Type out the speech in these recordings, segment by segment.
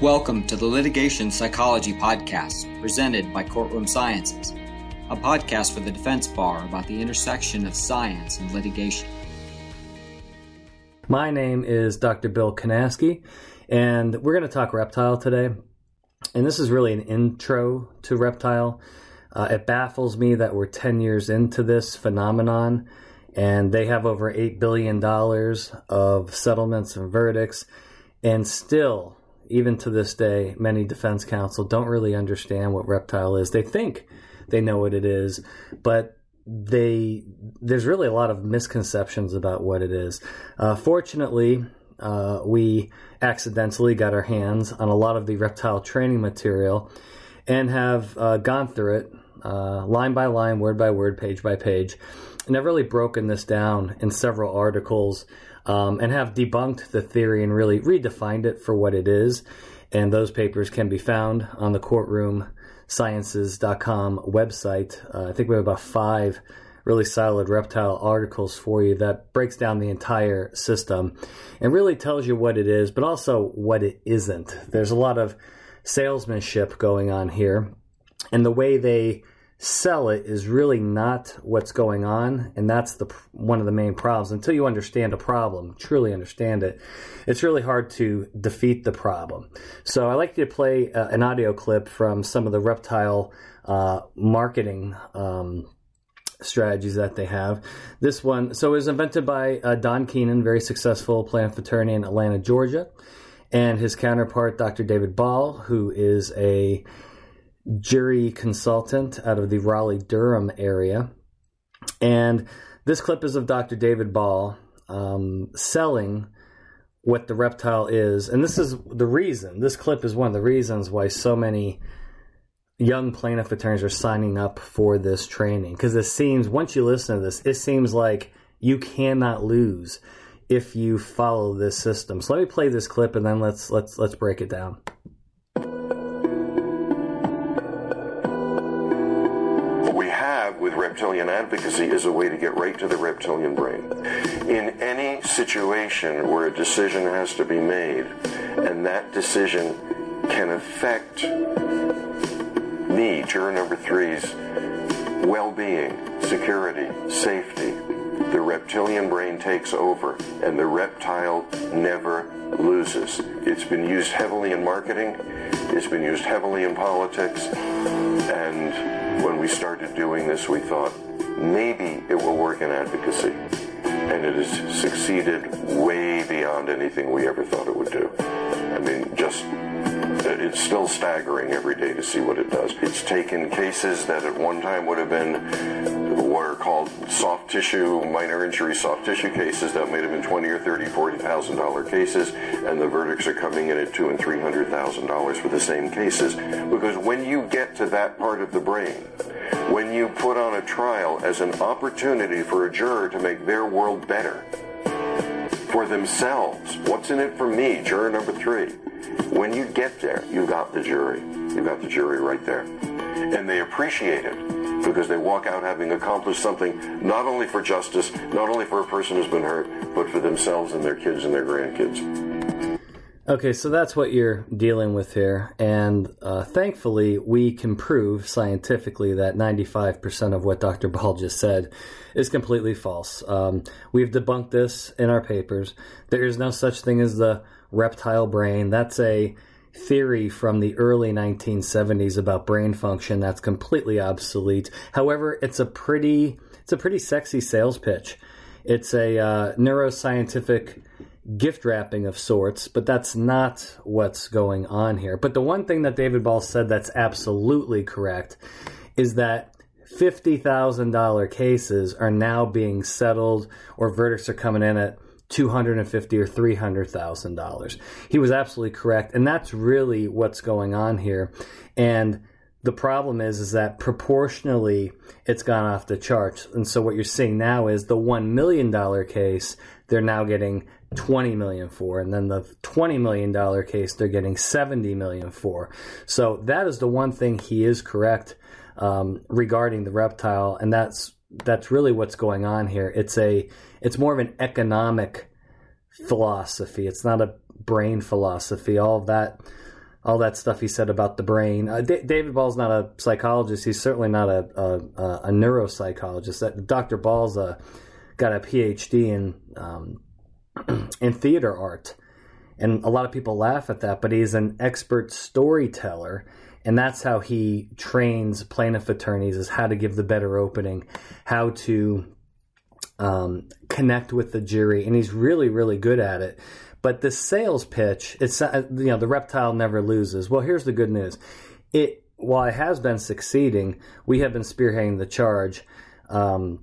Welcome to the Litigation Psychology Podcast, presented by Courtroom Sciences, a podcast for the defense bar about the intersection of science and litigation. My name is Dr. Bill Kanasky, and we're going to talk reptile today. And this is really an intro to reptile. Uh, it baffles me that we're 10 years into this phenomenon, and they have over $8 billion of settlements and verdicts, and still even to this day, many defense counsel don't really understand what reptile is. They think they know what it is, but they there's really a lot of misconceptions about what it is. Uh, fortunately, uh, we accidentally got our hands on a lot of the reptile training material and have uh, gone through it uh, line by line, word by word, page by page, and I've really broken this down in several articles um, and have debunked the theory and really redefined it for what it is. And those papers can be found on the courtroomsciences.com website. Uh, I think we have about five really solid reptile articles for you that breaks down the entire system and really tells you what it is, but also what it isn't. There's a lot of salesmanship going on here. And the way they sell it is really not what's going on and that's the one of the main problems. Until you understand a problem truly understand it it's really hard to defeat the problem. So i like to play uh, an audio clip from some of the reptile uh, marketing um, strategies that they have. This one so it was invented by uh, don keenan very successful plaintiff attorney in atlanta georgia and his counterpart dr david ball who is a jury consultant out of the Raleigh Durham area. And this clip is of Dr. David Ball um, selling what the reptile is. And this is the reason, this clip is one of the reasons why so many young plaintiff attorneys are signing up for this training. Because it seems, once you listen to this, it seems like you cannot lose if you follow this system. So let me play this clip and then let's let's let's break it down. Reptilian advocacy is a way to get right to the reptilian brain. In any situation where a decision has to be made, and that decision can affect me, juror number three's well-being, security, safety, the reptilian brain takes over and the reptile never loses. It's been used heavily in marketing. It's been used heavily in politics. And when we started doing this, we thought maybe it will work in advocacy. And it has succeeded way beyond anything we ever thought it would do. I mean, just it's still staggering every day to see what it does. It's taken cases that at one time would have been what are called soft tissue, minor injury soft tissue cases that might have been twenty or thirty, forty thousand dollar cases, and the verdicts are coming in at two and three hundred thousand dollars for the same cases. Because when you get to that part of the brain, when you put on a trial as an opportunity for a juror to make their world better for themselves, what's in it for me, juror number three? When you get there, you got the jury. You got the jury right there. And they appreciate it because they walk out having accomplished something not only for justice, not only for a person who's been hurt, but for themselves and their kids and their grandkids. Okay, so that's what you're dealing with here. And uh, thankfully, we can prove scientifically that 95% of what Dr. Ball just said is completely false. Um, we've debunked this in our papers. There is no such thing as the reptile brain. That's a theory from the early 1970s about brain function that's completely obsolete. However, it's a pretty it's a pretty sexy sales pitch. It's a uh, neuroscientific gift wrapping of sorts, but that's not what's going on here. But the one thing that David Ball said that's absolutely correct is that $50,000 cases are now being settled or verdicts are coming in at 250 or 300,000 dollars. He was absolutely correct and that's really what's going on here. And the problem is is that proportionally it's gone off the charts. And so what you're seeing now is the 1 million dollar case they're now getting 20 million for and then the 20 million dollar case they're getting 70 million for. So that is the one thing he is correct um, regarding the reptile and that's that's really what's going on here. It's a it's more of an economic philosophy. It's not a brain philosophy. All that all that stuff he said about the brain. Uh, D- David Ball's not a psychologist. He's certainly not a a, a neuropsychologist. That Dr. Ball's a, got a PhD in um, in theater art, and a lot of people laugh at that. But he's an expert storyteller, and that's how he trains plaintiff attorneys: is how to give the better opening, how to um, connect with the jury, and he's really really good at it. But the sales pitch, it's uh, you know the reptile never loses. Well, here's the good news: it while it has been succeeding, we have been spearheading the charge um,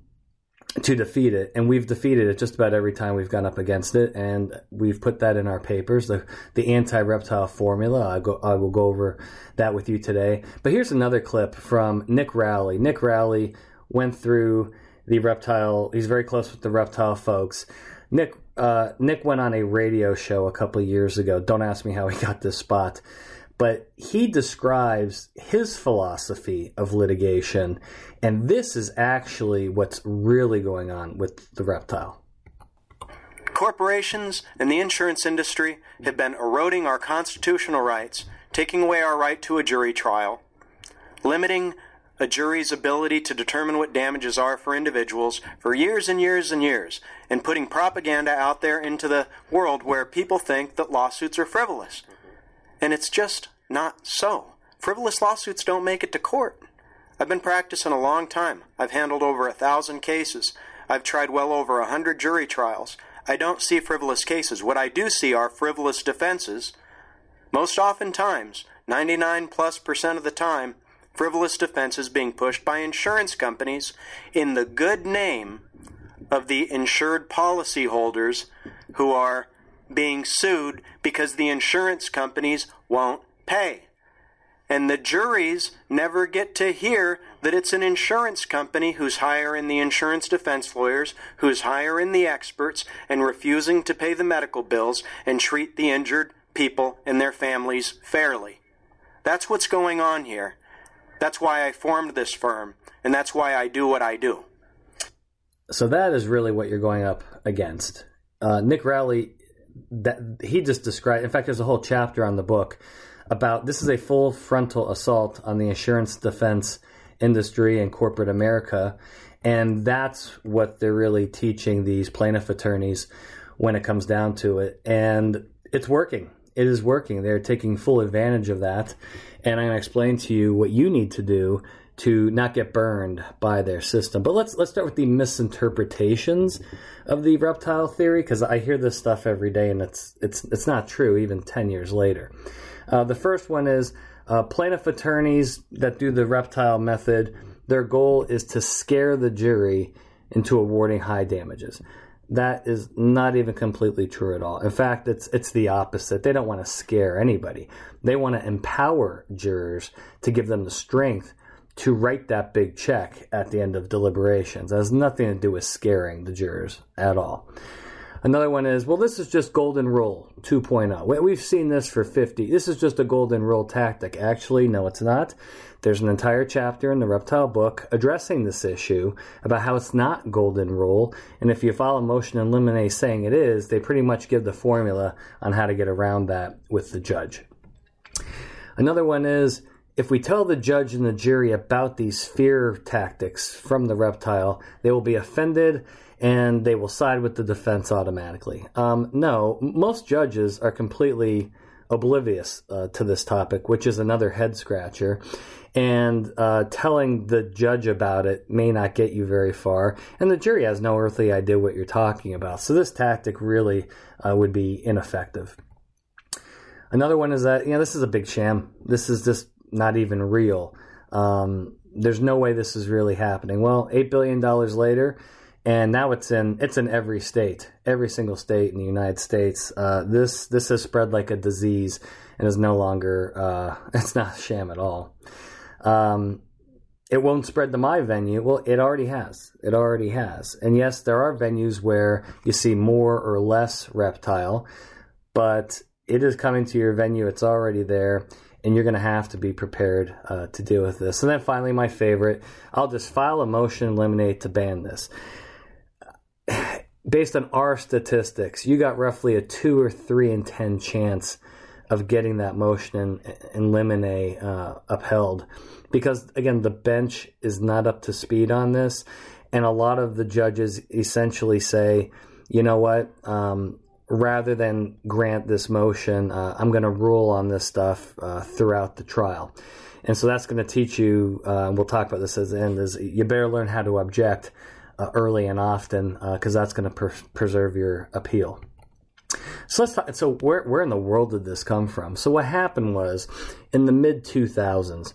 to defeat it, and we've defeated it just about every time we've gone up against it, and we've put that in our papers. The the anti reptile formula. I go I will go over that with you today. But here's another clip from Nick Rowley. Nick Rowley went through the reptile. He's very close with the reptile folks. Nick uh, Nick went on a radio show a couple years ago. Don't ask me how he got this spot, but he describes his philosophy of litigation, and this is actually what's really going on with the reptile. Corporations and the insurance industry have been eroding our constitutional rights, taking away our right to a jury trial, limiting a jury's ability to determine what damages are for individuals for years and years and years, and putting propaganda out there into the world where people think that lawsuits are frivolous. And it's just not so. Frivolous lawsuits don't make it to court. I've been practicing a long time. I've handled over a thousand cases. I've tried well over a hundred jury trials. I don't see frivolous cases. What I do see are frivolous defenses. Most oftentimes, 99 plus percent of the time, frivolous defenses being pushed by insurance companies in the good name of the insured policyholders who are being sued because the insurance companies won't pay. And the juries never get to hear that it's an insurance company who's hiring the insurance defense lawyers, who's hiring the experts, and refusing to pay the medical bills and treat the injured people and their families fairly. That's what's going on here. That's why I formed this firm, and that's why I do what I do. So that is really what you're going up against. Uh, Nick Rowley, that he just described. In fact, there's a whole chapter on the book about this is a full frontal assault on the insurance defense industry and corporate America, and that's what they're really teaching these plaintiff attorneys when it comes down to it, and it's working. It is working. They're taking full advantage of that, and I'm going to explain to you what you need to do to not get burned by their system. But let's let's start with the misinterpretations of the reptile theory because I hear this stuff every day and it's it's it's not true even 10 years later. Uh, the first one is uh, plaintiff attorneys that do the reptile method. Their goal is to scare the jury into awarding high damages. That is not even completely true at all. In fact, it's it's the opposite. They don't want to scare anybody. They want to empower jurors to give them the strength to write that big check at the end of deliberations. It has nothing to do with scaring the jurors at all. Another one is, well, this is just golden rule 2.0. We've seen this for 50. This is just a golden rule tactic. Actually, no, it's not. There's an entire chapter in the reptile book addressing this issue about how it's not golden rule. And if you follow motion in limine saying it is, they pretty much give the formula on how to get around that with the judge. Another one is if we tell the judge and the jury about these fear tactics from the reptile, they will be offended and they will side with the defense automatically. Um, no, most judges are completely oblivious uh, to this topic, which is another head scratcher. And uh, telling the judge about it may not get you very far, and the jury has no earthly idea what you're talking about. So this tactic really uh, would be ineffective. Another one is that you know this is a big sham. This is just not even real. Um, there's no way this is really happening. Well, eight billion dollars later, and now it's in it's in every state, every single state in the United States. Uh, this this has spread like a disease and is no longer uh, it's not a sham at all. Um, it won't spread to my venue. Well, it already has. It already has. And yes, there are venues where you see more or less reptile, but it is coming to your venue. It's already there and you're going to have to be prepared uh, to deal with this. And then finally, my favorite, I'll just file a motion in limine to ban this based on our statistics, you got roughly a two or three in ten chance of getting that motion in, in limine uh, upheld. Because, again, the bench is not up to speed on this. And a lot of the judges essentially say, you know what, um, rather than grant this motion, uh, I'm going to rule on this stuff uh, throughout the trial. And so that's going to teach you, uh, we'll talk about this at the end, is you better learn how to object early and often because uh, that's going to per- preserve your appeal. So let's talk, so where where in the world did this come from? So what happened was in the mid 2000s,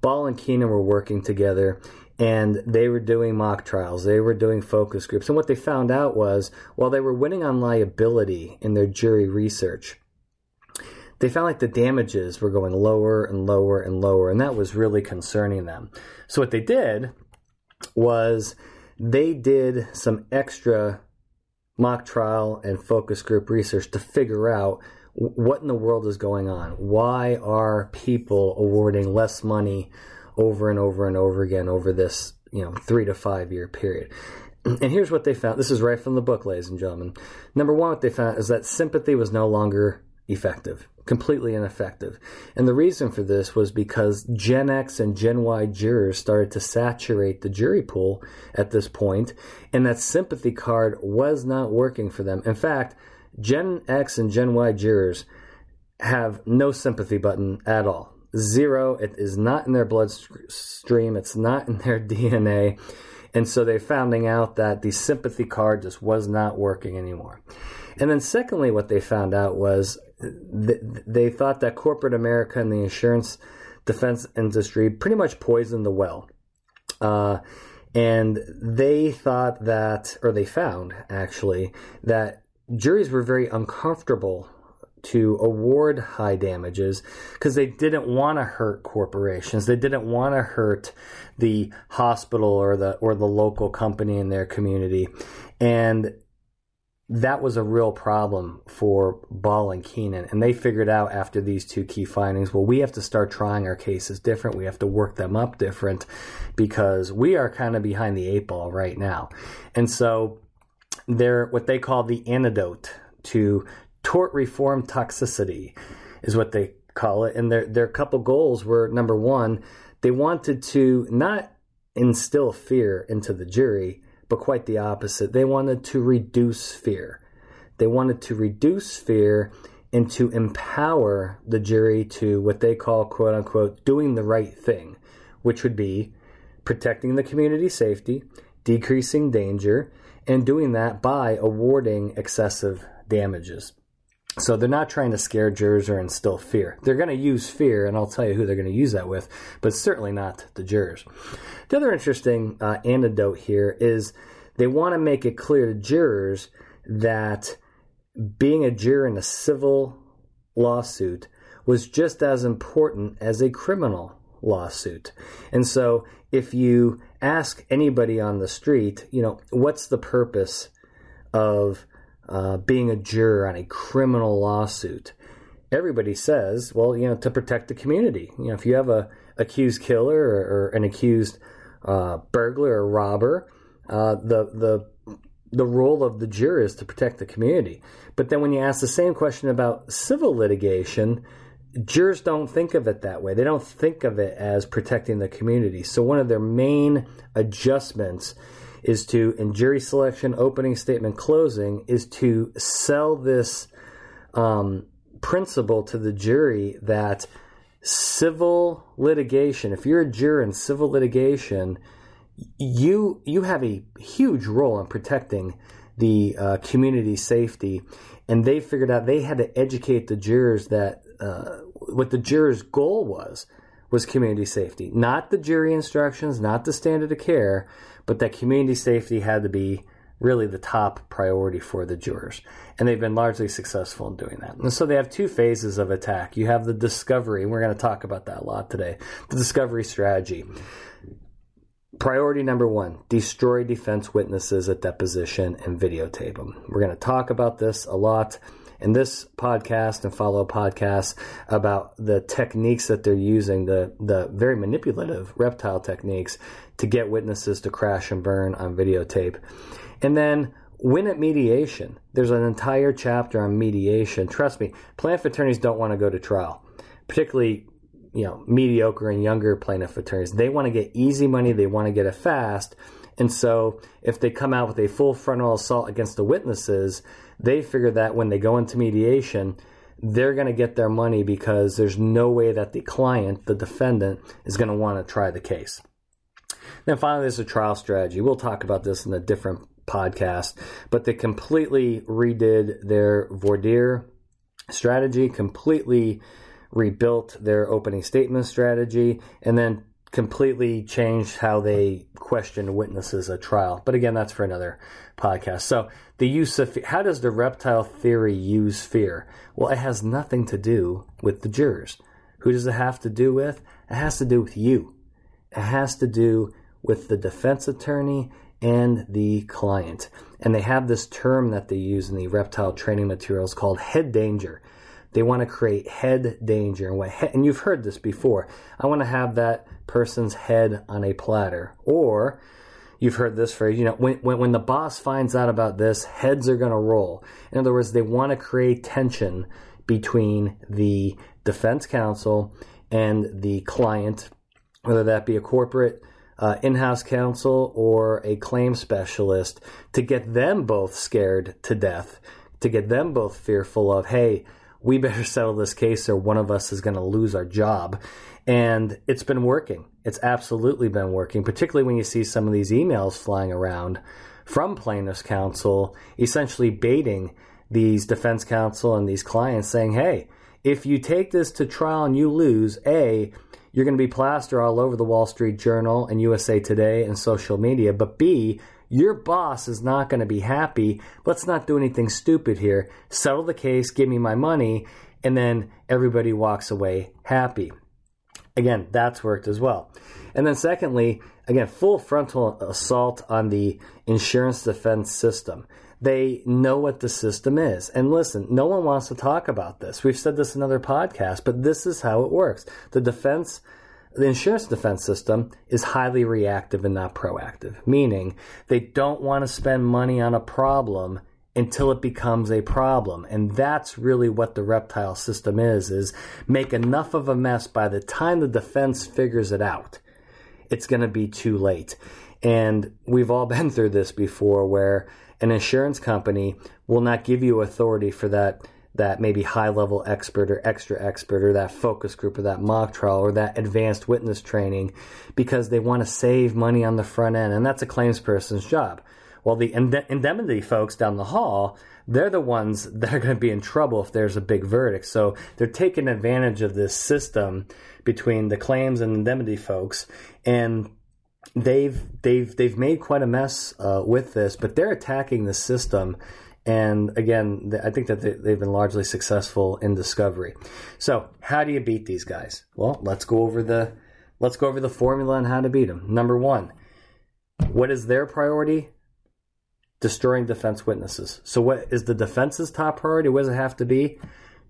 Ball and Keenan were working together and they were doing mock trials, they were doing focus groups. And what they found out was while they were winning on liability in their jury research, they found like the damages were going lower and lower and lower, and that was really concerning them. So what they did was they did some extra mock trial and focus group research to figure out what in the world is going on. Why are people awarding less money over and over and over again over this, you know, three to five year period? And here's what they found. This is right from the book, ladies and gentlemen. Number one, what they found is that sympathy was no longer effective, completely ineffective. And the reason for this was because Gen X and Gen Y jurors started to saturate the jury pool at this point, and that sympathy card was not working for them. In fact, Gen X and Gen Y jurors have no sympathy button at all. Zero. It is not in their bloodstream. It's not in their DNA. And so they're finding out that the sympathy card just was not working anymore. And then, secondly, what they found out was they thought that corporate America and the insurance defense industry pretty much poisoned the well. Uh, and they thought that, or they found actually, that juries were very uncomfortable to award high damages because they didn't want to hurt corporations. They didn't want to hurt the hospital or the or the local company in their community. And that was a real problem for Ball and Keenan. And they figured out after these two key findings, well, we have to start trying our cases different. We have to work them up different because we are kind of behind the eight ball right now. And so they're what they call the antidote to tort reform toxicity is what they call it. And their their couple goals were number one, they wanted to not instill fear into the jury, but quite the opposite. They wanted to reduce fear. They wanted to reduce fear and to empower the jury to what they call, quote unquote, doing the right thing, which would be protecting the community safety, decreasing danger, and doing that by awarding excessive damages. So they're not trying to scare jurors or instill fear. They're going to use fear, and I'll tell you who they're going to use that with, but certainly not the jurors. The other interesting uh, anecdote here is they want to make it clear to jurors that being a juror in a civil lawsuit was just as important as a criminal lawsuit. And so if you ask anybody on the street, you know, what's the purpose of uh, being a juror on a criminal lawsuit, everybody says, well, you know, to protect the community. You know, if you have a accused killer or, or an accused uh, burglar or robber, uh, the the the role of the juror is to protect the community. But then when you ask the same question about civil litigation, jurors don't think of it that way. They don't think of it as protecting the community. So one of their main adjustments is to, in jury selection, opening statement, closing, is to sell this um, principle to the jury that civil litigation, if you're a juror in civil litigation, you you have a huge role in protecting the uh, community safety, and they figured out they had to educate the jurors that uh, what the jurors' goal was was community safety, not the jury instructions, not the standard of care, but that community safety had to be really the top priority for the jurors. And they've been largely successful in doing that. And so they have two phases of attack. You have the discovery, and we're going to talk about that a lot today the discovery strategy. Priority number one destroy defense witnesses at deposition and videotape them. We're going to talk about this a lot in this podcast and follow podcasts about the techniques that they're using, the, the very manipulative reptile techniques to get witnesses to crash and burn on videotape. And then win at mediation. There's an entire chapter on mediation. Trust me, plaintiff attorneys don't want to go to trial, particularly you know mediocre and younger plaintiff attorneys. They want to get easy money. They want to get it fast. And so, if they come out with a full frontal assault against the witnesses, they figure that when they go into mediation, they're going to get their money because there's no way that the client, the defendant, is going to want to try the case. Then finally, there's a trial strategy. We'll talk about this in a different podcast, but they completely redid their voir dire strategy, completely rebuilt their opening statement strategy, and then completely changed how they question witnesses at trial. But again, that's for another podcast. So the use of how does the reptile theory use fear? Well, it has nothing to do with the jurors. Who does it have to do with? It has to do with you. Has to do with the defense attorney and the client. And they have this term that they use in the reptile training materials called head danger. They want to create head danger. And, what he- and you've heard this before. I want to have that person's head on a platter. Or you've heard this phrase, you know, when, when, when the boss finds out about this, heads are going to roll. In other words, they want to create tension between the defense counsel and the client, whether that be a corporate uh, in house counsel or a claim specialist, to get them both scared to death, to get them both fearful of, hey, we better settle this case or one of us is going to lose our job. And it's been working. It's absolutely been working, particularly when you see some of these emails flying around from plaintiffs' counsel, essentially baiting these defense counsel and these clients saying, hey, if you take this to trial and you lose, A, you're going to be plaster all over the Wall Street Journal and USA Today and social media, but B, your boss is not going to be happy. Let's not do anything stupid here. Settle the case, give me my money, and then everybody walks away happy. Again, that's worked as well. And then, secondly, again, full frontal assault on the insurance defense system. They know what the system is. And listen, no one wants to talk about this. We've said this in other podcasts, but this is how it works. The defense the insurance defense system is highly reactive and not proactive, meaning they don't want to spend money on a problem until it becomes a problem. And that's really what the reptile system is, is make enough of a mess by the time the defense figures it out. It's going to be too late. And we've all been through this before where an insurance company will not give you authority for that that maybe high level expert or extra expert or that focus group or that mock trial or that advanced witness training because they want to save money on the front end. And that's a claims person's job. Well, the indemnity folks down the hall, they're the ones that are going to be in trouble if there's a big verdict. So they're taking advantage of this system between the claims and indemnity folks. And they've they've they've made quite a mess uh, with this, but they're attacking the system and again, I think that they've been largely successful in discovery. So, how do you beat these guys? Well, let's go over the let's go over the formula on how to beat them. Number one, what is their priority? Destroying defense witnesses. So, what is the defense's top priority? What does it have to be?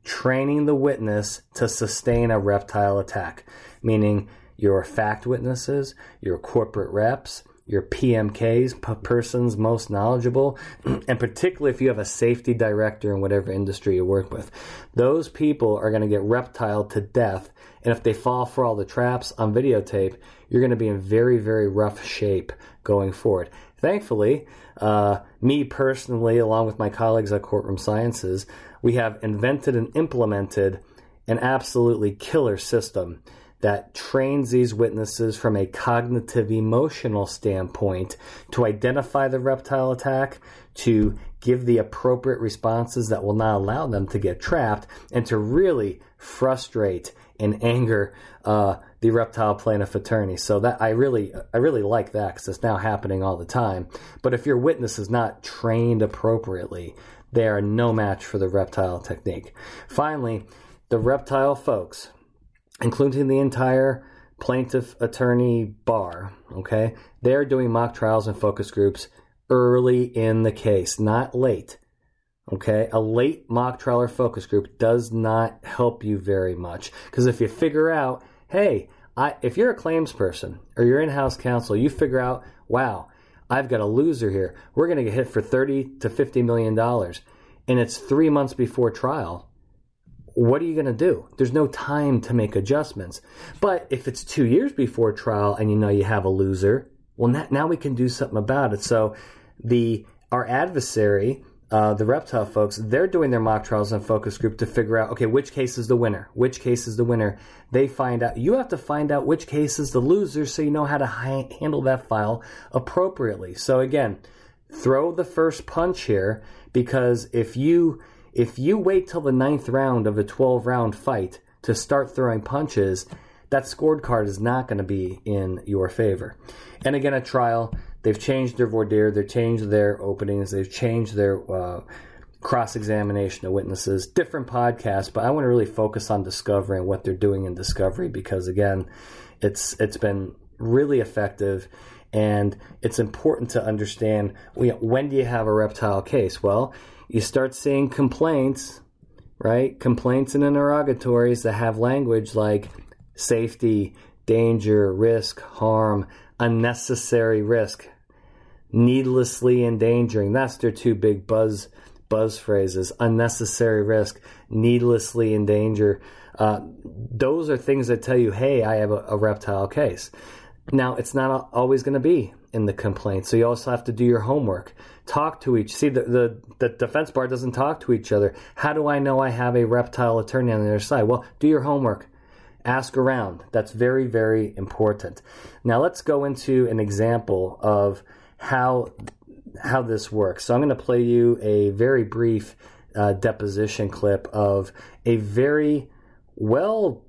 Training the witness to sustain a reptile attack, meaning your fact witnesses, your corporate reps, your PMKs, persons most knowledgeable, and particularly if you have a safety director in whatever industry you work with. Those people are going to get reptiled to death. And if they fall for all the traps on videotape, you're going to be in very, very rough shape going forward. Thankfully, uh, me personally, along with my colleagues at Courtroom Sciences, we have invented and implemented an absolutely killer system that trains these witnesses from a cognitive emotional standpoint to identify the reptile attack, to give the appropriate responses that will not allow them to get trapped, and to really frustrate and anger uh, the reptile plaintiff attorney. So that I really, I really like that because it's now happening all the time. But if your witness is not trained appropriately, they are no match for the reptile technique. Finally, the reptile folks including the entire plaintiff attorney bar, okay, they're doing mock trials and focus groups early in the case, not late. Okay, a late mock trial or focus group does not help you very much because if you figure out, hey, I, if you're a claims person or you're in house counsel, you figure out, wow, I've got a loser here. We're going to get hit for 30 to 50 million dollars and it's 3 months before trial. What are you going to do? There's no time to make adjustments. But if it's 2 years before trial and you know you have a loser, well now we can do something about it. So the our adversary uh, the reptile folks, they're doing their mock trials and focus group to figure out, okay, which case is the winner? Which case is the winner? They find out, you have to find out which case is the loser so you know how to ha- handle that file appropriately. So again, throw the first punch here because if you, if you wait till the ninth round of a 12 round fight to start throwing punches, that scored card is not going to be in your favor. And again, a trial, They've changed their voir dire, they've changed their openings, they've changed their uh, cross examination of witnesses. Different podcasts, but I want to really focus on discovery and what they're doing in discovery because again, it's it's been really effective. And it's important to understand when do you have a reptile case? Well, you start seeing complaints, right? Complaints and interrogatories that have language like safety, danger, risk, harm, unnecessary risk, needlessly endangering. That's their two big buzz buzz phrases: unnecessary risk, needlessly endanger. Uh, those are things that tell you, "Hey, I have a, a reptile case." Now, it's not always going to be in the complaint, so you also have to do your homework. Talk to each. See, the, the, the defense bar doesn't talk to each other. How do I know I have a reptile attorney on the other side? Well, do your homework ask around. That's very, very important. Now let's go into an example of how how this works. So I'm going to play you a very brief uh, deposition clip of a very well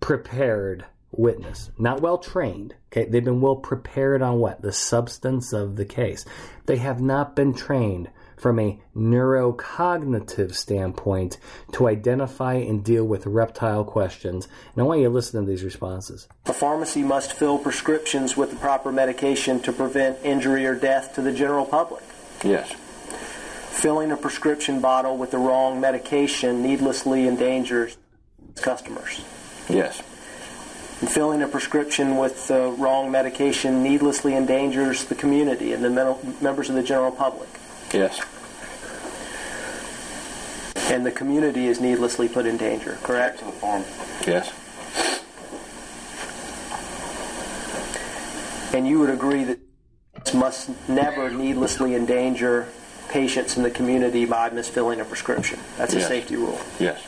prepared witness, not well trained. Okay, they've been well prepared on what the substance of the case. They have not been trained from a neurocognitive standpoint to identify and deal with reptile questions. And I want you to listen to these responses. A pharmacy must fill prescriptions with the proper medication to prevent injury or death to the general public. Yes. Filling a prescription bottle with the wrong medication needlessly endangers customers. Yes. And filling a prescription with the wrong medication needlessly endangers the community and the members of the general public. Yes. And the community is needlessly put in danger, correct? To the farm. Yes. And you would agree that must never needlessly endanger patients in the community by misfilling a prescription. That's yes. a safety rule. Yes.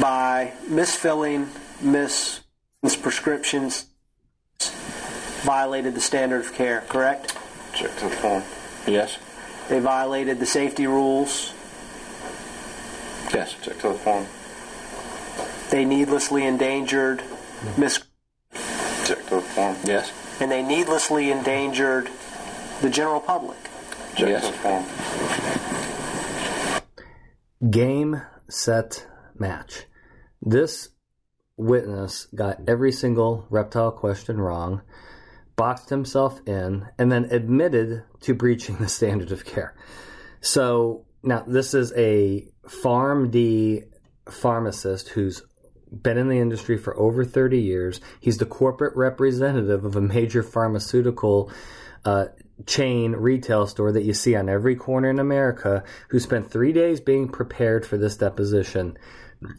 By misfilling miss prescriptions violated the standard of care, correct? Check to the form. Yes. They violated the safety rules. Yes, check to the form. They needlessly endangered Miss. Check to the form. Yes. And they needlessly endangered the general public. Check yes. to the form. Game, set, match. This witness got every single reptile question wrong boxed himself in, and then admitted to breaching the standard of care. So now this is a PharmD pharmacist who's been in the industry for over 30 years. He's the corporate representative of a major pharmaceutical uh, chain retail store that you see on every corner in America who spent three days being prepared for this deposition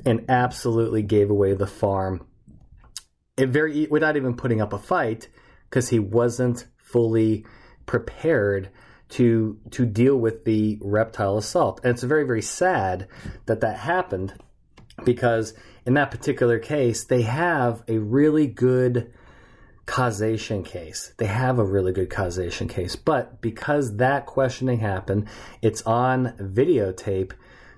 and absolutely gave away the farm it very without even putting up a fight because he wasn't fully prepared to to deal with the reptile assault. And it's very very sad that that happened because in that particular case they have a really good causation case. They have a really good causation case, but because that questioning happened, it's on videotape.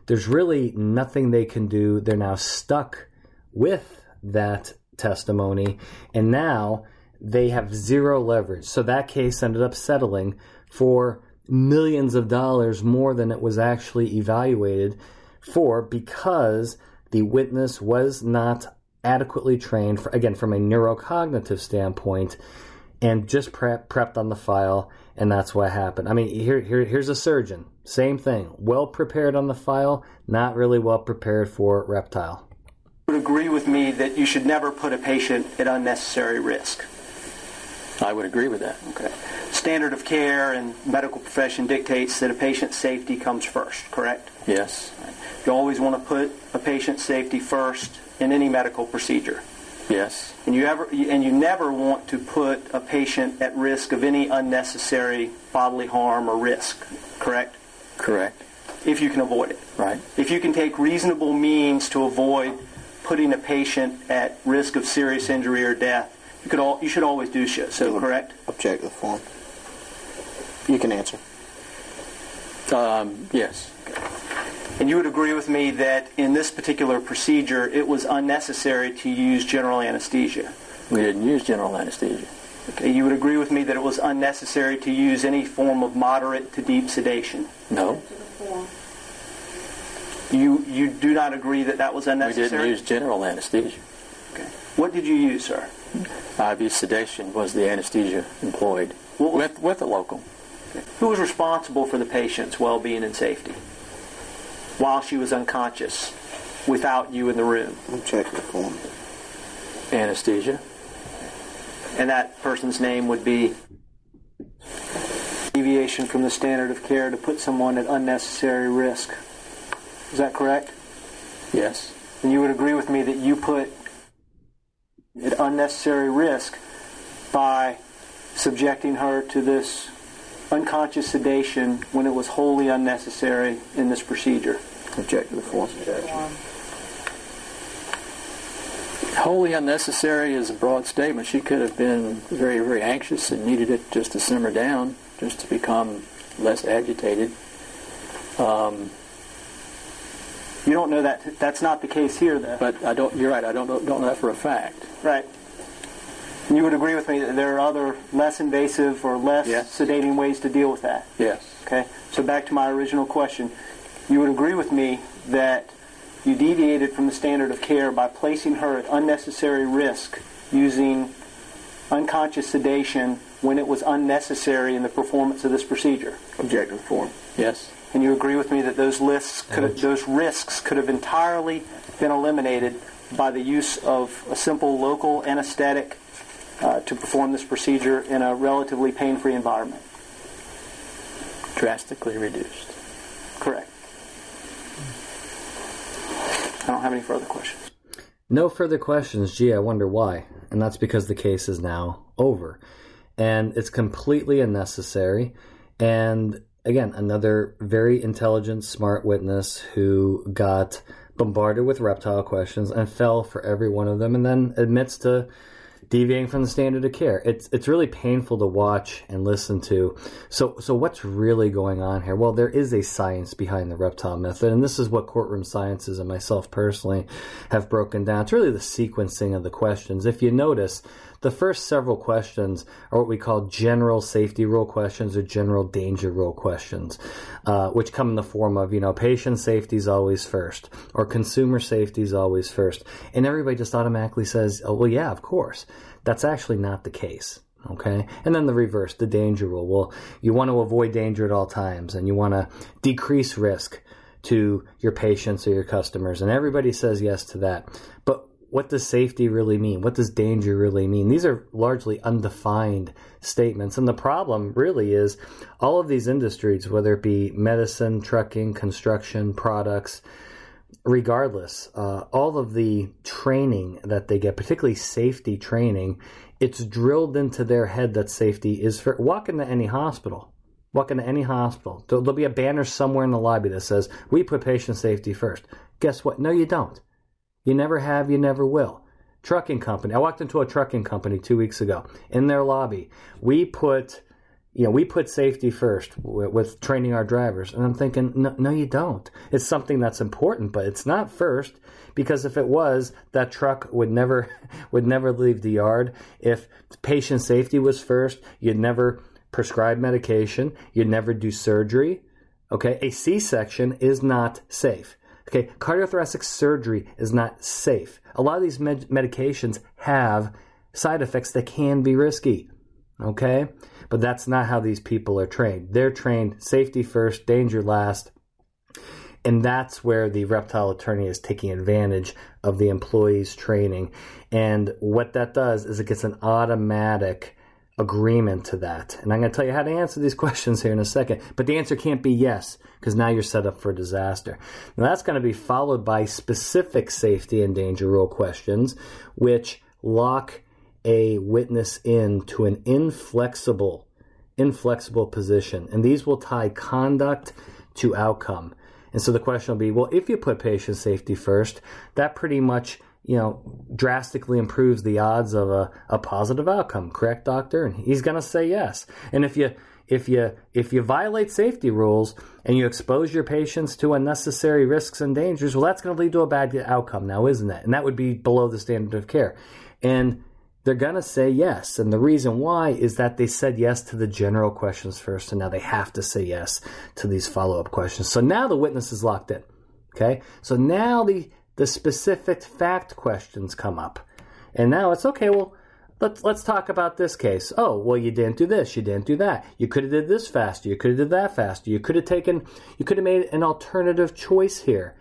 There's really nothing they can do. They're now stuck with that testimony and now they have zero leverage. So that case ended up settling for millions of dollars more than it was actually evaluated for because the witness was not adequately trained, for, again, from a neurocognitive standpoint, and just prep, prepped on the file, and that's what happened. I mean, here, here, here's a surgeon. Same thing. Well prepared on the file, not really well prepared for reptile. Would agree with me that you should never put a patient at unnecessary risk. I would agree with that. Okay. Standard of care and medical profession dictates that a patient's safety comes first, correct? Yes. You always want to put a patient's safety first in any medical procedure. Yes. And you ever and you never want to put a patient at risk of any unnecessary bodily harm or risk, correct? Correct. If you can avoid it. Right. If you can take reasonable means to avoid putting a patient at risk of serious injury or death, you could all you should always do so, correct? Object the form. You can answer. Um, yes. And you would agree with me that in this particular procedure, it was unnecessary to use general anesthesia. We didn't use general anesthesia. Okay, you would agree with me that it was unnecessary to use any form of moderate to deep sedation. No. You you do not agree that that was unnecessary? We didn't use general anesthesia. Okay. What did you use, sir? IV sedation was the anesthesia employed was- with with the local. Who was responsible for the patient's well-being and safety while she was unconscious, without you in the room? Object the form. Anesthesia. And that person's name would be deviation from the standard of care to put someone at unnecessary risk. Is that correct? Yes. And you would agree with me that you put at unnecessary risk by subjecting her to this unconscious sedation when it was wholly unnecessary in this procedure. Object to the form. Wholly unnecessary is a broad statement. She could have been very, very anxious and needed it just to simmer down, just to become less agitated. Um, You don't know that that's not the case here, though. but I don't. You're right. I don't know, don't know that for a fact. Right. And you would agree with me that there are other less invasive or less Yes. sedating ways to deal with that. Yes. Okay. So back to my original question. You would agree with me that you deviated from the standard of care by placing her at unnecessary risk using unconscious sedation when it was unnecessary in the performance of this procedure. Objective form. Yes. And you agree with me that those lists could have, those risks could have entirely been eliminated by the use of a simple local anesthetic uh, to perform this procedure in a relatively pain-free environment. Drastically reduced. Correct. I don't have any further questions. No further questions. Gee, I wonder why. And that's because the case is now over. And it's completely unnecessary. And again, another very intelligent, smart witness who got bombarded with reptile questions and fell for every one of them and then admits to deviating from the standard of care. It's it's really painful to watch and listen to. So so what's really going on here? Well, there is a science behind the reptile method, and this is what courtroom sciences and myself personally have broken down. It's really the sequencing of the questions. If you notice, the first several questions are what we call general safety rule questions or general danger rule questions, uh, which come in the form of, you know, patient safety is always first or consumer safety is always first. And everybody just automatically says, oh, well, yeah, of course. That's actually not the case. Okay. And then the reverse, the danger rule. Well, you want to avoid danger at all times and you want to decrease risk to your patients or your customers. And everybody says yes to that. But what does safety really mean? What does danger really mean? These are largely undefined statements. And the problem really is all of these industries, whether it be medicine, trucking, construction, products, regardless, uh, all of the training that they get, particularly safety training, it's drilled into their head that safety is for walk into any hospital. Walk into any hospital. There'll, there'll be a banner somewhere in the lobby that says, We put patient safety first. Guess what? No, you don't. You never have, you never will. Trucking company. I walked into a trucking company two weeks ago. In their lobby, we put, you know, we put safety first with, with training our drivers. And I'm thinking, no, no, you don't. It's something that's important, but it's not first because if it was, that truck would never would never leave the yard. If patient safety was first, you'd never prescribe medication. You'd never do surgery. Okay, a C-section is not safe. Okay, cardiothoracic surgery is not safe. A lot of these med- medications have side effects that can be risky. Okay, but that's not how these people are trained. They're trained safety first, danger last. And that's where the reptile attorney is taking advantage of the employee's training. And what that does is it gets an automatic agreement to that. And I'm going to tell you how to answer these questions here in a second. But the answer can't be yes, because now you're set up for disaster. Now that's going to be followed by specific safety and danger rule questions, which lock a witness in to an inflexible, inflexible position. And these will tie conduct to outcome. And so the question will be, well, if you put patient safety first, that pretty much you know, drastically improves the odds of a, a positive outcome, correct, doctor? And he's going to say yes. And if you if you if you violate safety rules and you expose your patients to unnecessary risks and dangers, well, that's going to lead to a bad outcome now, isn't it? And that would be below the standard of care. And they're going to say yes. And the reason why is that they said yes to the general questions first, and now they have to say yes to these follow up questions. So now the witness is locked in. Okay? So now the the specific fact questions come up. And now it's okay, well, let's let's talk about this case. Oh, well you didn't do this, you didn't do that. You could have did this faster, you could have did that faster. You could have taken you could have made an alternative choice here.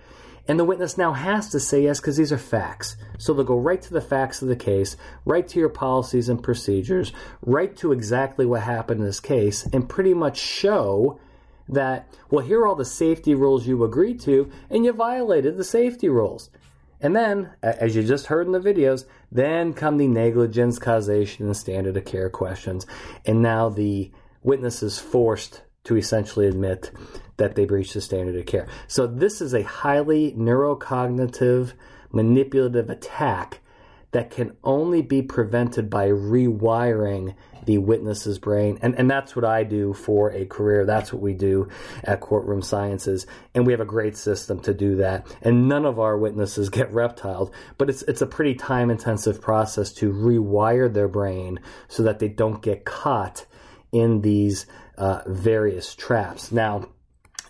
And the witness now has to say yes because these are facts. So they'll go right to the facts of the case, right to your policies and procedures, right to exactly what happened in this case, and pretty much show that, well, here are all the safety rules you agreed to, and you violated the safety rules. And then, as you just heard in the videos, then come the negligence, causation, and standard of care questions. And now the witness is forced to essentially admit that they breached the standard of care. So this is a highly neurocognitive, manipulative attack that can only be prevented by rewiring the witness's brain. And, and that's what I do for a career. That's what we do at Courtroom Sciences. And we have a great system to do that. And none of our witnesses get reptiled, but it's, it's a pretty time intensive process to rewire their brain so that they don't get caught in these uh, various traps. Now,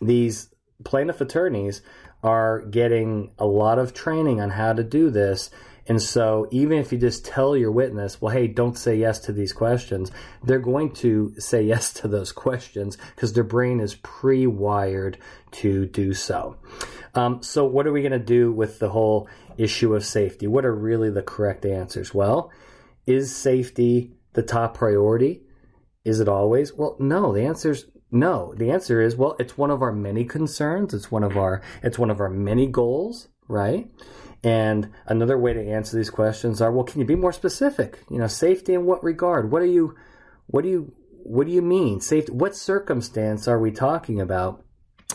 these plaintiff attorneys are getting a lot of training on how to do this and so, even if you just tell your witness, well, hey, don't say yes to these questions, they're going to say yes to those questions because their brain is pre wired to do so. Um, so, what are we going to do with the whole issue of safety? What are really the correct answers? Well, is safety the top priority? Is it always? Well, no. The answer is no. The answer is well, it's one of our many concerns. It's one of our it's one of our many goals, right? And another way to answer these questions are, well, can you be more specific? You know, safety in what regard? What are you, what do you, what do you mean? Safety, what circumstance are we talking about?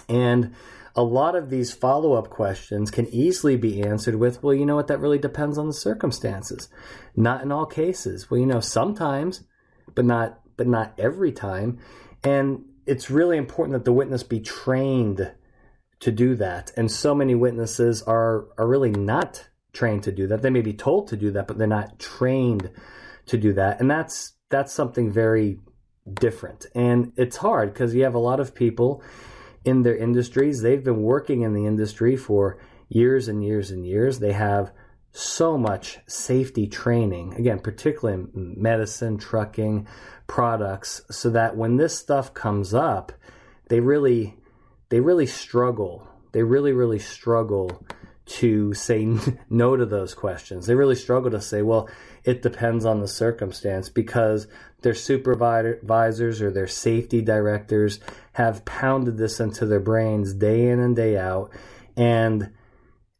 And a lot of these follow up questions can easily be answered with, well, you know what, that really depends on the circumstances. Not in all cases. Well, you know, sometimes, but not, but not every time. And it's really important that the witness be trained to do that. And so many witnesses are, are really not trained to do that. They may be told to do that, but they're not trained to do that. And that's, that's something very different. And it's hard because you have a lot of people in their industries. They've been working in the industry for years and years and years. They have so much safety training, again, particularly in medicine, trucking, products, so that when this stuff comes up, they really they really struggle. They really, really struggle to say no to those questions. They really struggle to say, well, it depends on the circumstance because their supervisors or their safety directors have pounded this into their brains day in and day out. And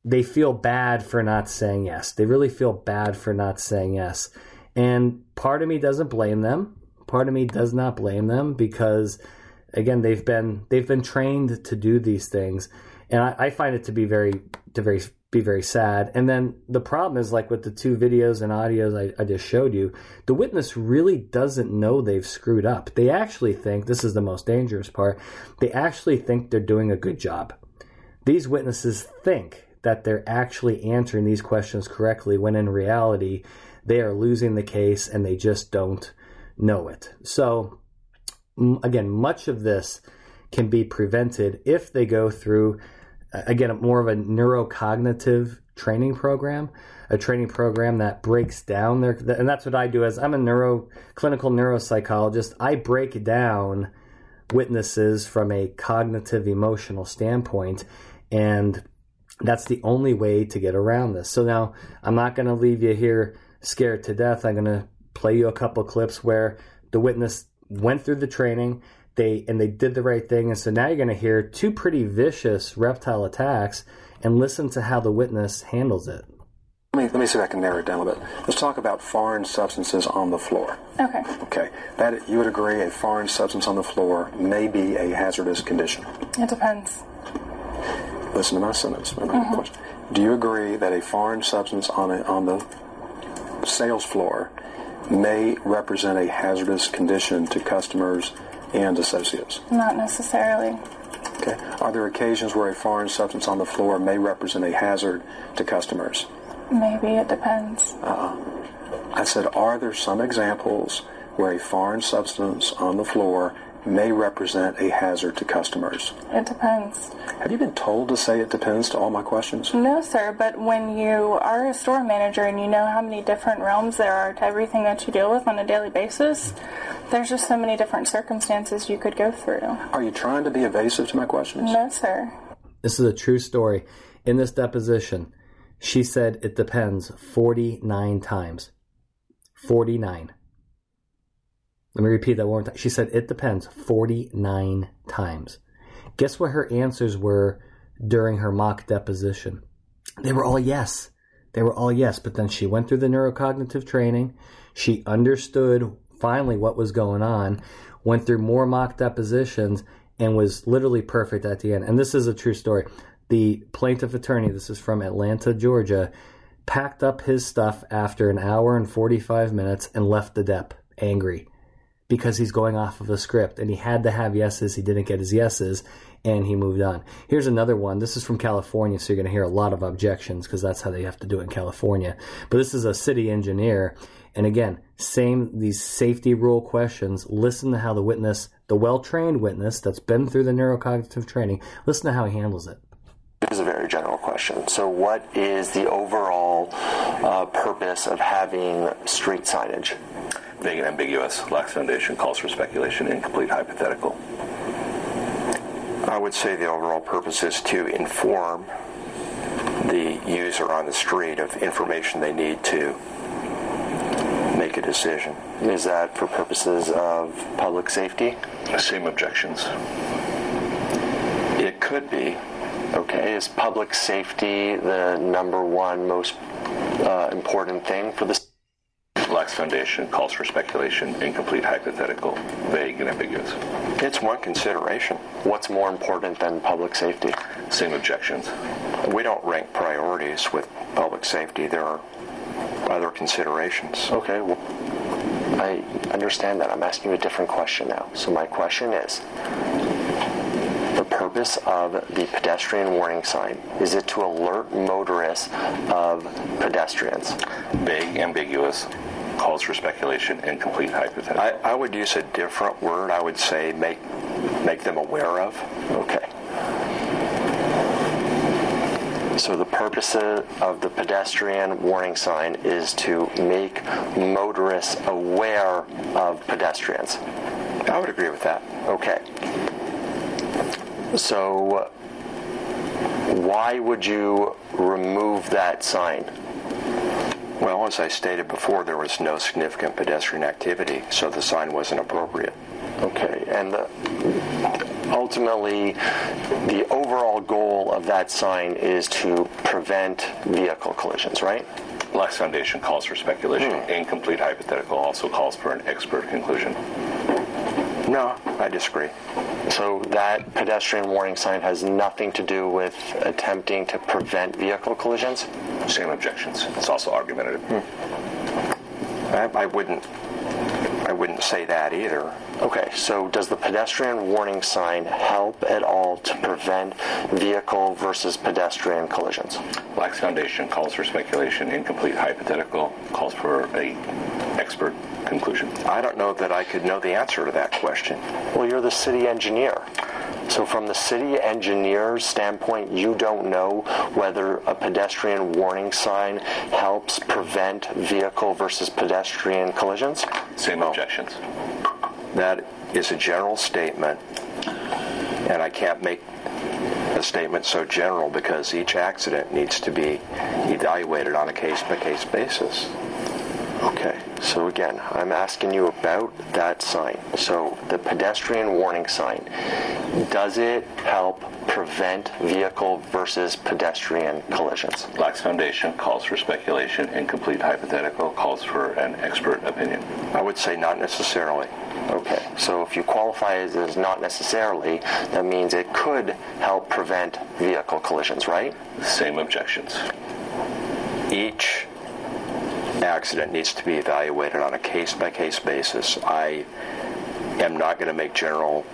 they feel bad for not saying yes. They really feel bad for not saying yes. And part of me doesn't blame them. Part of me does not blame them because again they've been they've been trained to do these things. And I, I, find it to be very to very be very sad. And then the problem is like with the two videos and audios I, I just showed you the witness really doesn't know they've screwed up. They actually think this is the most dangerous part they actually think they're doing a good job. These witnesses think that they're actually answering these questions correctly when in reality they are losing the case and they just don't know it. So again, much of this can be prevented if they go through, again, more of a neurocognitive training program, a training program that breaks down their, and that's what I do as I'm a neuro, clinical neuropsychologist. I break down witnesses from a cognitive emotional standpoint and that's the only way to get around this. So now I'm not going to leave you here scared to death. I'm going to play you a couple clips where the witness went through the training. They and they did the right thing, and so now you're going to hear two pretty vicious reptile attacks, and listen to how the witness handles it. Let me, let me see if I can narrow it down a bit. Let's talk about foreign substances on the floor. Okay. Okay, that you would agree a foreign substance on the floor may be a hazardous condition. It depends. Listen to my sentence. my mm-hmm. question. Do you agree that a foreign substance on a, on the sales floor may represent a hazardous condition to customers and associates? Not necessarily. Okay. Are there occasions where a foreign substance on the floor may represent a hazard to customers? Maybe it depends. Uh, I said, are there some examples where a foreign substance on the floor may represent a hazard to customers? It depends. Have you been told to say it depends to all my questions? No, sir, but when you are a store manager and you know how many different realms there are to everything that you deal with on a daily basis, there's just so many different circumstances you could go through. Are you trying to be evasive to my questions? No, sir. This is a true story. In this deposition, she said it depends 49 times. 49. Let me repeat that one more time. She said it depends 49 times. Guess what her answers were during her mock deposition? They were all yes. They were all yes, but then she went through the neurocognitive training. She understood finally what was going on, went through more mock depositions, and was literally perfect at the end. And this is a true story. The plaintiff attorney, this is from Atlanta, Georgia, packed up his stuff after an hour and 45 minutes and left the dep angry because he's going off of a script and he had to have yeses. He didn't get his yeses and he moved on. Here's another one. This is from California, so you're going to hear a lot of objections because that's how they have to do it in California. But this is a city engineer. And again, same these safety rule questions. Listen to how the witness, the well trained witness that's been through the neurocognitive training, listen to how he handles it. This is a very general question. So, what is the overall uh, purpose of having street signage? Vague and ambiguous. Lacks foundation calls for speculation. Incomplete hypothetical. I would say the overall purpose is to inform the user on the street of information they need to make a decision. Is that for purposes of public safety? Same objections. It could be. Okay, is public safety the number one most uh, important thing for this? Lacks foundation calls for speculation. Incomplete hypothetical. Vague and ambiguous. It's one consideration. What's more important than public safety? Same objections. We don't rank priorities with public safety. There are other considerations. Okay, well, I understand that. I'm asking you a different question now. So my question is, the purpose of the pedestrian warning sign, is it to alert motorists of pedestrians? Vague, ambiguous. Calls for speculation. Incomplete hypothetical. I, I would use a different word. I would say make make them aware of. Okay. So the purpose of the pedestrian warning sign is to make motorists aware of pedestrians. I would agree with that. Okay. So why would you remove that sign? Well, as I stated before, there was no significant pedestrian activity, so the sign wasn't appropriate. Okay, and the, ultimately, the overall goal of that sign is to prevent vehicle collisions, right? Lacks foundation calls for speculation. Hmm. Incomplete hypothetical also calls for an expert conclusion. No, I disagree. So that pedestrian warning sign has nothing to do with attempting to prevent vehicle collisions? Same objections. It's also argumentative. Hmm. I, I wouldn't. I wouldn't say that either. Okay, so does the pedestrian warning sign help at all to prevent vehicle versus pedestrian collisions? Lacks foundation calls for speculation. Incomplete hypothetical calls for a expert conclusion. I don't know that I could know the answer to that question. Well, you're the city engineer. So, from the city engineer's standpoint, you don't know whether a pedestrian warning sign helps prevent vehicle versus pedestrian collisions? Same objections. That is a general statement, and I can't make a statement so general because each accident needs to be evaluated on a case by case basis. Okay, so again, I'm asking you about that sign. So the pedestrian warning sign, does it help prevent vehicle versus pedestrian collisions? Lacks foundation, calls for speculation, incomplete hypothetical, calls for an expert opinion. I would say not necessarily. Okay, so if you qualify it as not necessarily, that means it could help prevent vehicle collisions, right? Same objections. Each accident needs to be evaluated on a case by case basis. I am not going to make general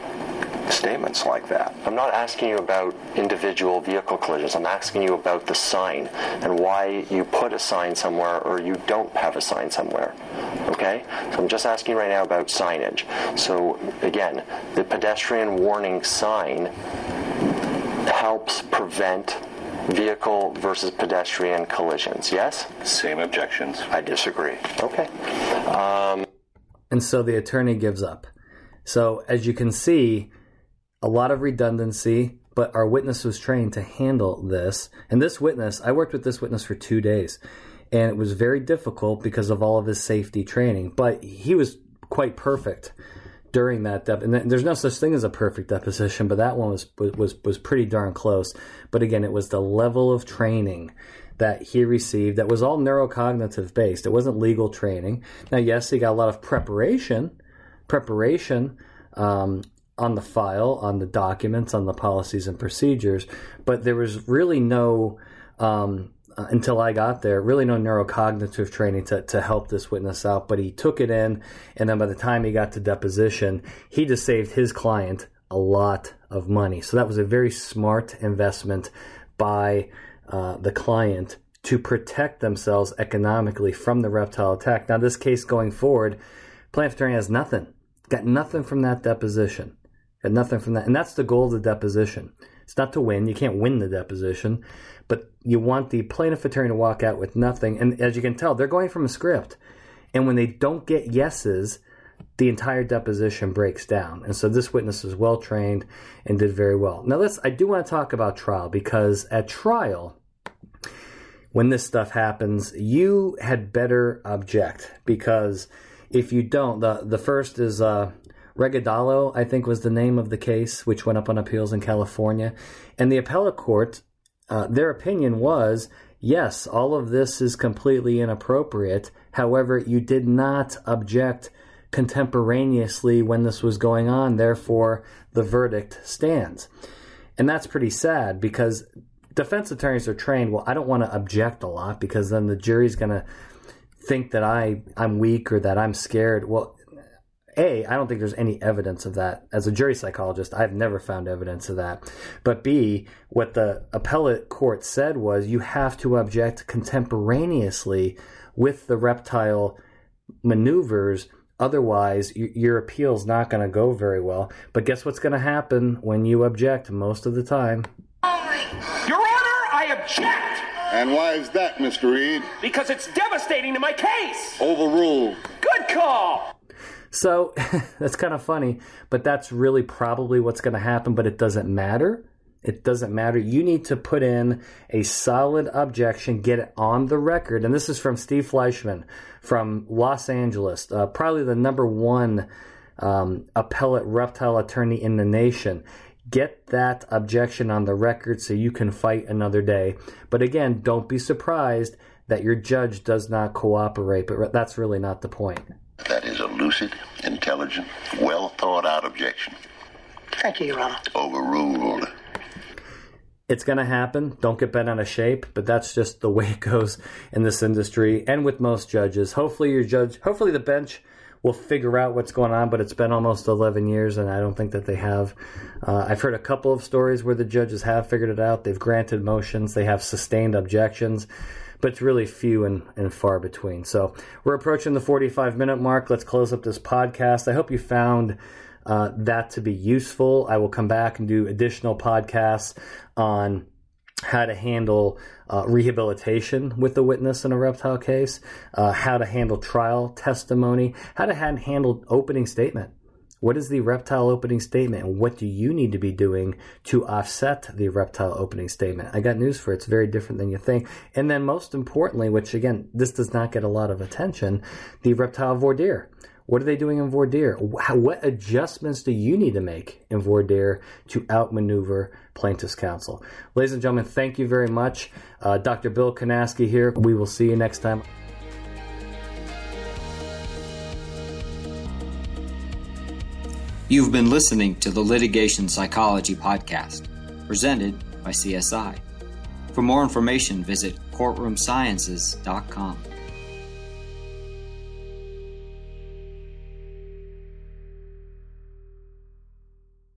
statements like that. I'm not asking you about individual vehicle collisions. I'm asking you about the sign and why you put a sign somewhere or you don't have a sign somewhere. Okay? So I'm just asking right now about signage. So again, the pedestrian warning sign helps prevent vehicle versus pedestrian collisions. Yes? Same objections. I disagree. Okay. Um, and so the attorney gives up. So as you can see, a lot of redundancy, but our witness was trained to handle this. And this witness, I worked with this witness for two days, and it was very difficult because of all of his safety training, but he was quite perfect during that dep- and there's no such thing as a perfect deposition but that one was was was pretty darn close. But again it was the level of training that he received that was all neurocognitive based. It wasn't legal training. Now yes he got a lot of preparation preparation um, on the file on the documents on the policies and procedures but there was really no um, uh, until I got there, really no neurocognitive training to, to help this witness out. But he took it in, and then by the time he got to deposition, he just saved his client a lot of money. So that was a very smart investment by uh, the client to protect themselves economically from the reptile attack. Now, this case going forward, plaintiff attorney has nothing, got nothing from that deposition, got nothing from that, and that's the goal of the deposition. It's not to win. You can't win the deposition, but you want the plaintiff attorney to walk out with nothing. And as you can tell, they're going from a script. And when they don't get yeses, the entire deposition breaks down. And so this witness is well trained and did very well. Now let's I do want to talk about trial because at trial when this stuff happens, you had better object because if you don't, the the first is uh Regalado, I think was the name of the case, which went up on appeals in California. And the appellate court uh, their opinion was yes, all of this is completely inappropriate. However, you did not object contemporaneously when this was going on. Therefore, the verdict stands. And that's pretty sad because defense attorneys are trained, well, I don't want to object a lot because then the jury's going to think that I, I'm weak or that I'm scared. Well, a, I don't think there's any evidence of that. As a jury psychologist, I've never found evidence of that. But B, what the appellate court said was you have to object contemporaneously with the reptile maneuvers. Otherwise, your appeal's not going to go very well. But guess what's going to happen when you object most of the time? Your Honor, I object! And why is that, Mr. Reed? Because it's devastating to my case! Overruled. Good call! So that's kind of funny, but that's really probably what's going to happen, but it doesn't matter. It doesn't matter. You need to put in a solid objection, get it on the record. And this is from Steve Fleischman from Los Angeles, uh, probably the number one um, appellate reptile attorney in the nation. Get that objection on the record so you can fight another day. But again, don't be surprised that your judge does not cooperate, but that's really not the point. That is a lucid, intelligent, well thought out objection. Thank you, Your Honor. Overruled. It's going to happen. Don't get bent out of shape, but that's just the way it goes in this industry and with most judges. Hopefully, your judge, hopefully, the bench will figure out what's going on, but it's been almost 11 years, and I don't think that they have. Uh, I've heard a couple of stories where the judges have figured it out. They've granted motions, they have sustained objections but it's really few and, and far between. So we're approaching the 45 minute mark. Let's close up this podcast. I hope you found uh, that to be useful. I will come back and do additional podcasts on how to handle uh, rehabilitation with the witness in a reptile case, uh, how to handle trial testimony, how to handle opening statement What is the reptile opening statement and what do you need to be doing to offset the reptile opening statement? I got news for. It's very different than you think. And then most importantly, which again, this does not get a lot of attention, the reptile voir dire. What are they doing in voir dire? What adjustments do you need to make in voir dire to outmaneuver plaintiff's counsel? Ladies and gentlemen, thank you very much. Uh, Dr. Bill Kanasky here. We will see you next time. You've been listening to the Litigation Psychology Podcast, presented by CSI. For more information, visit courtroomsciences.com.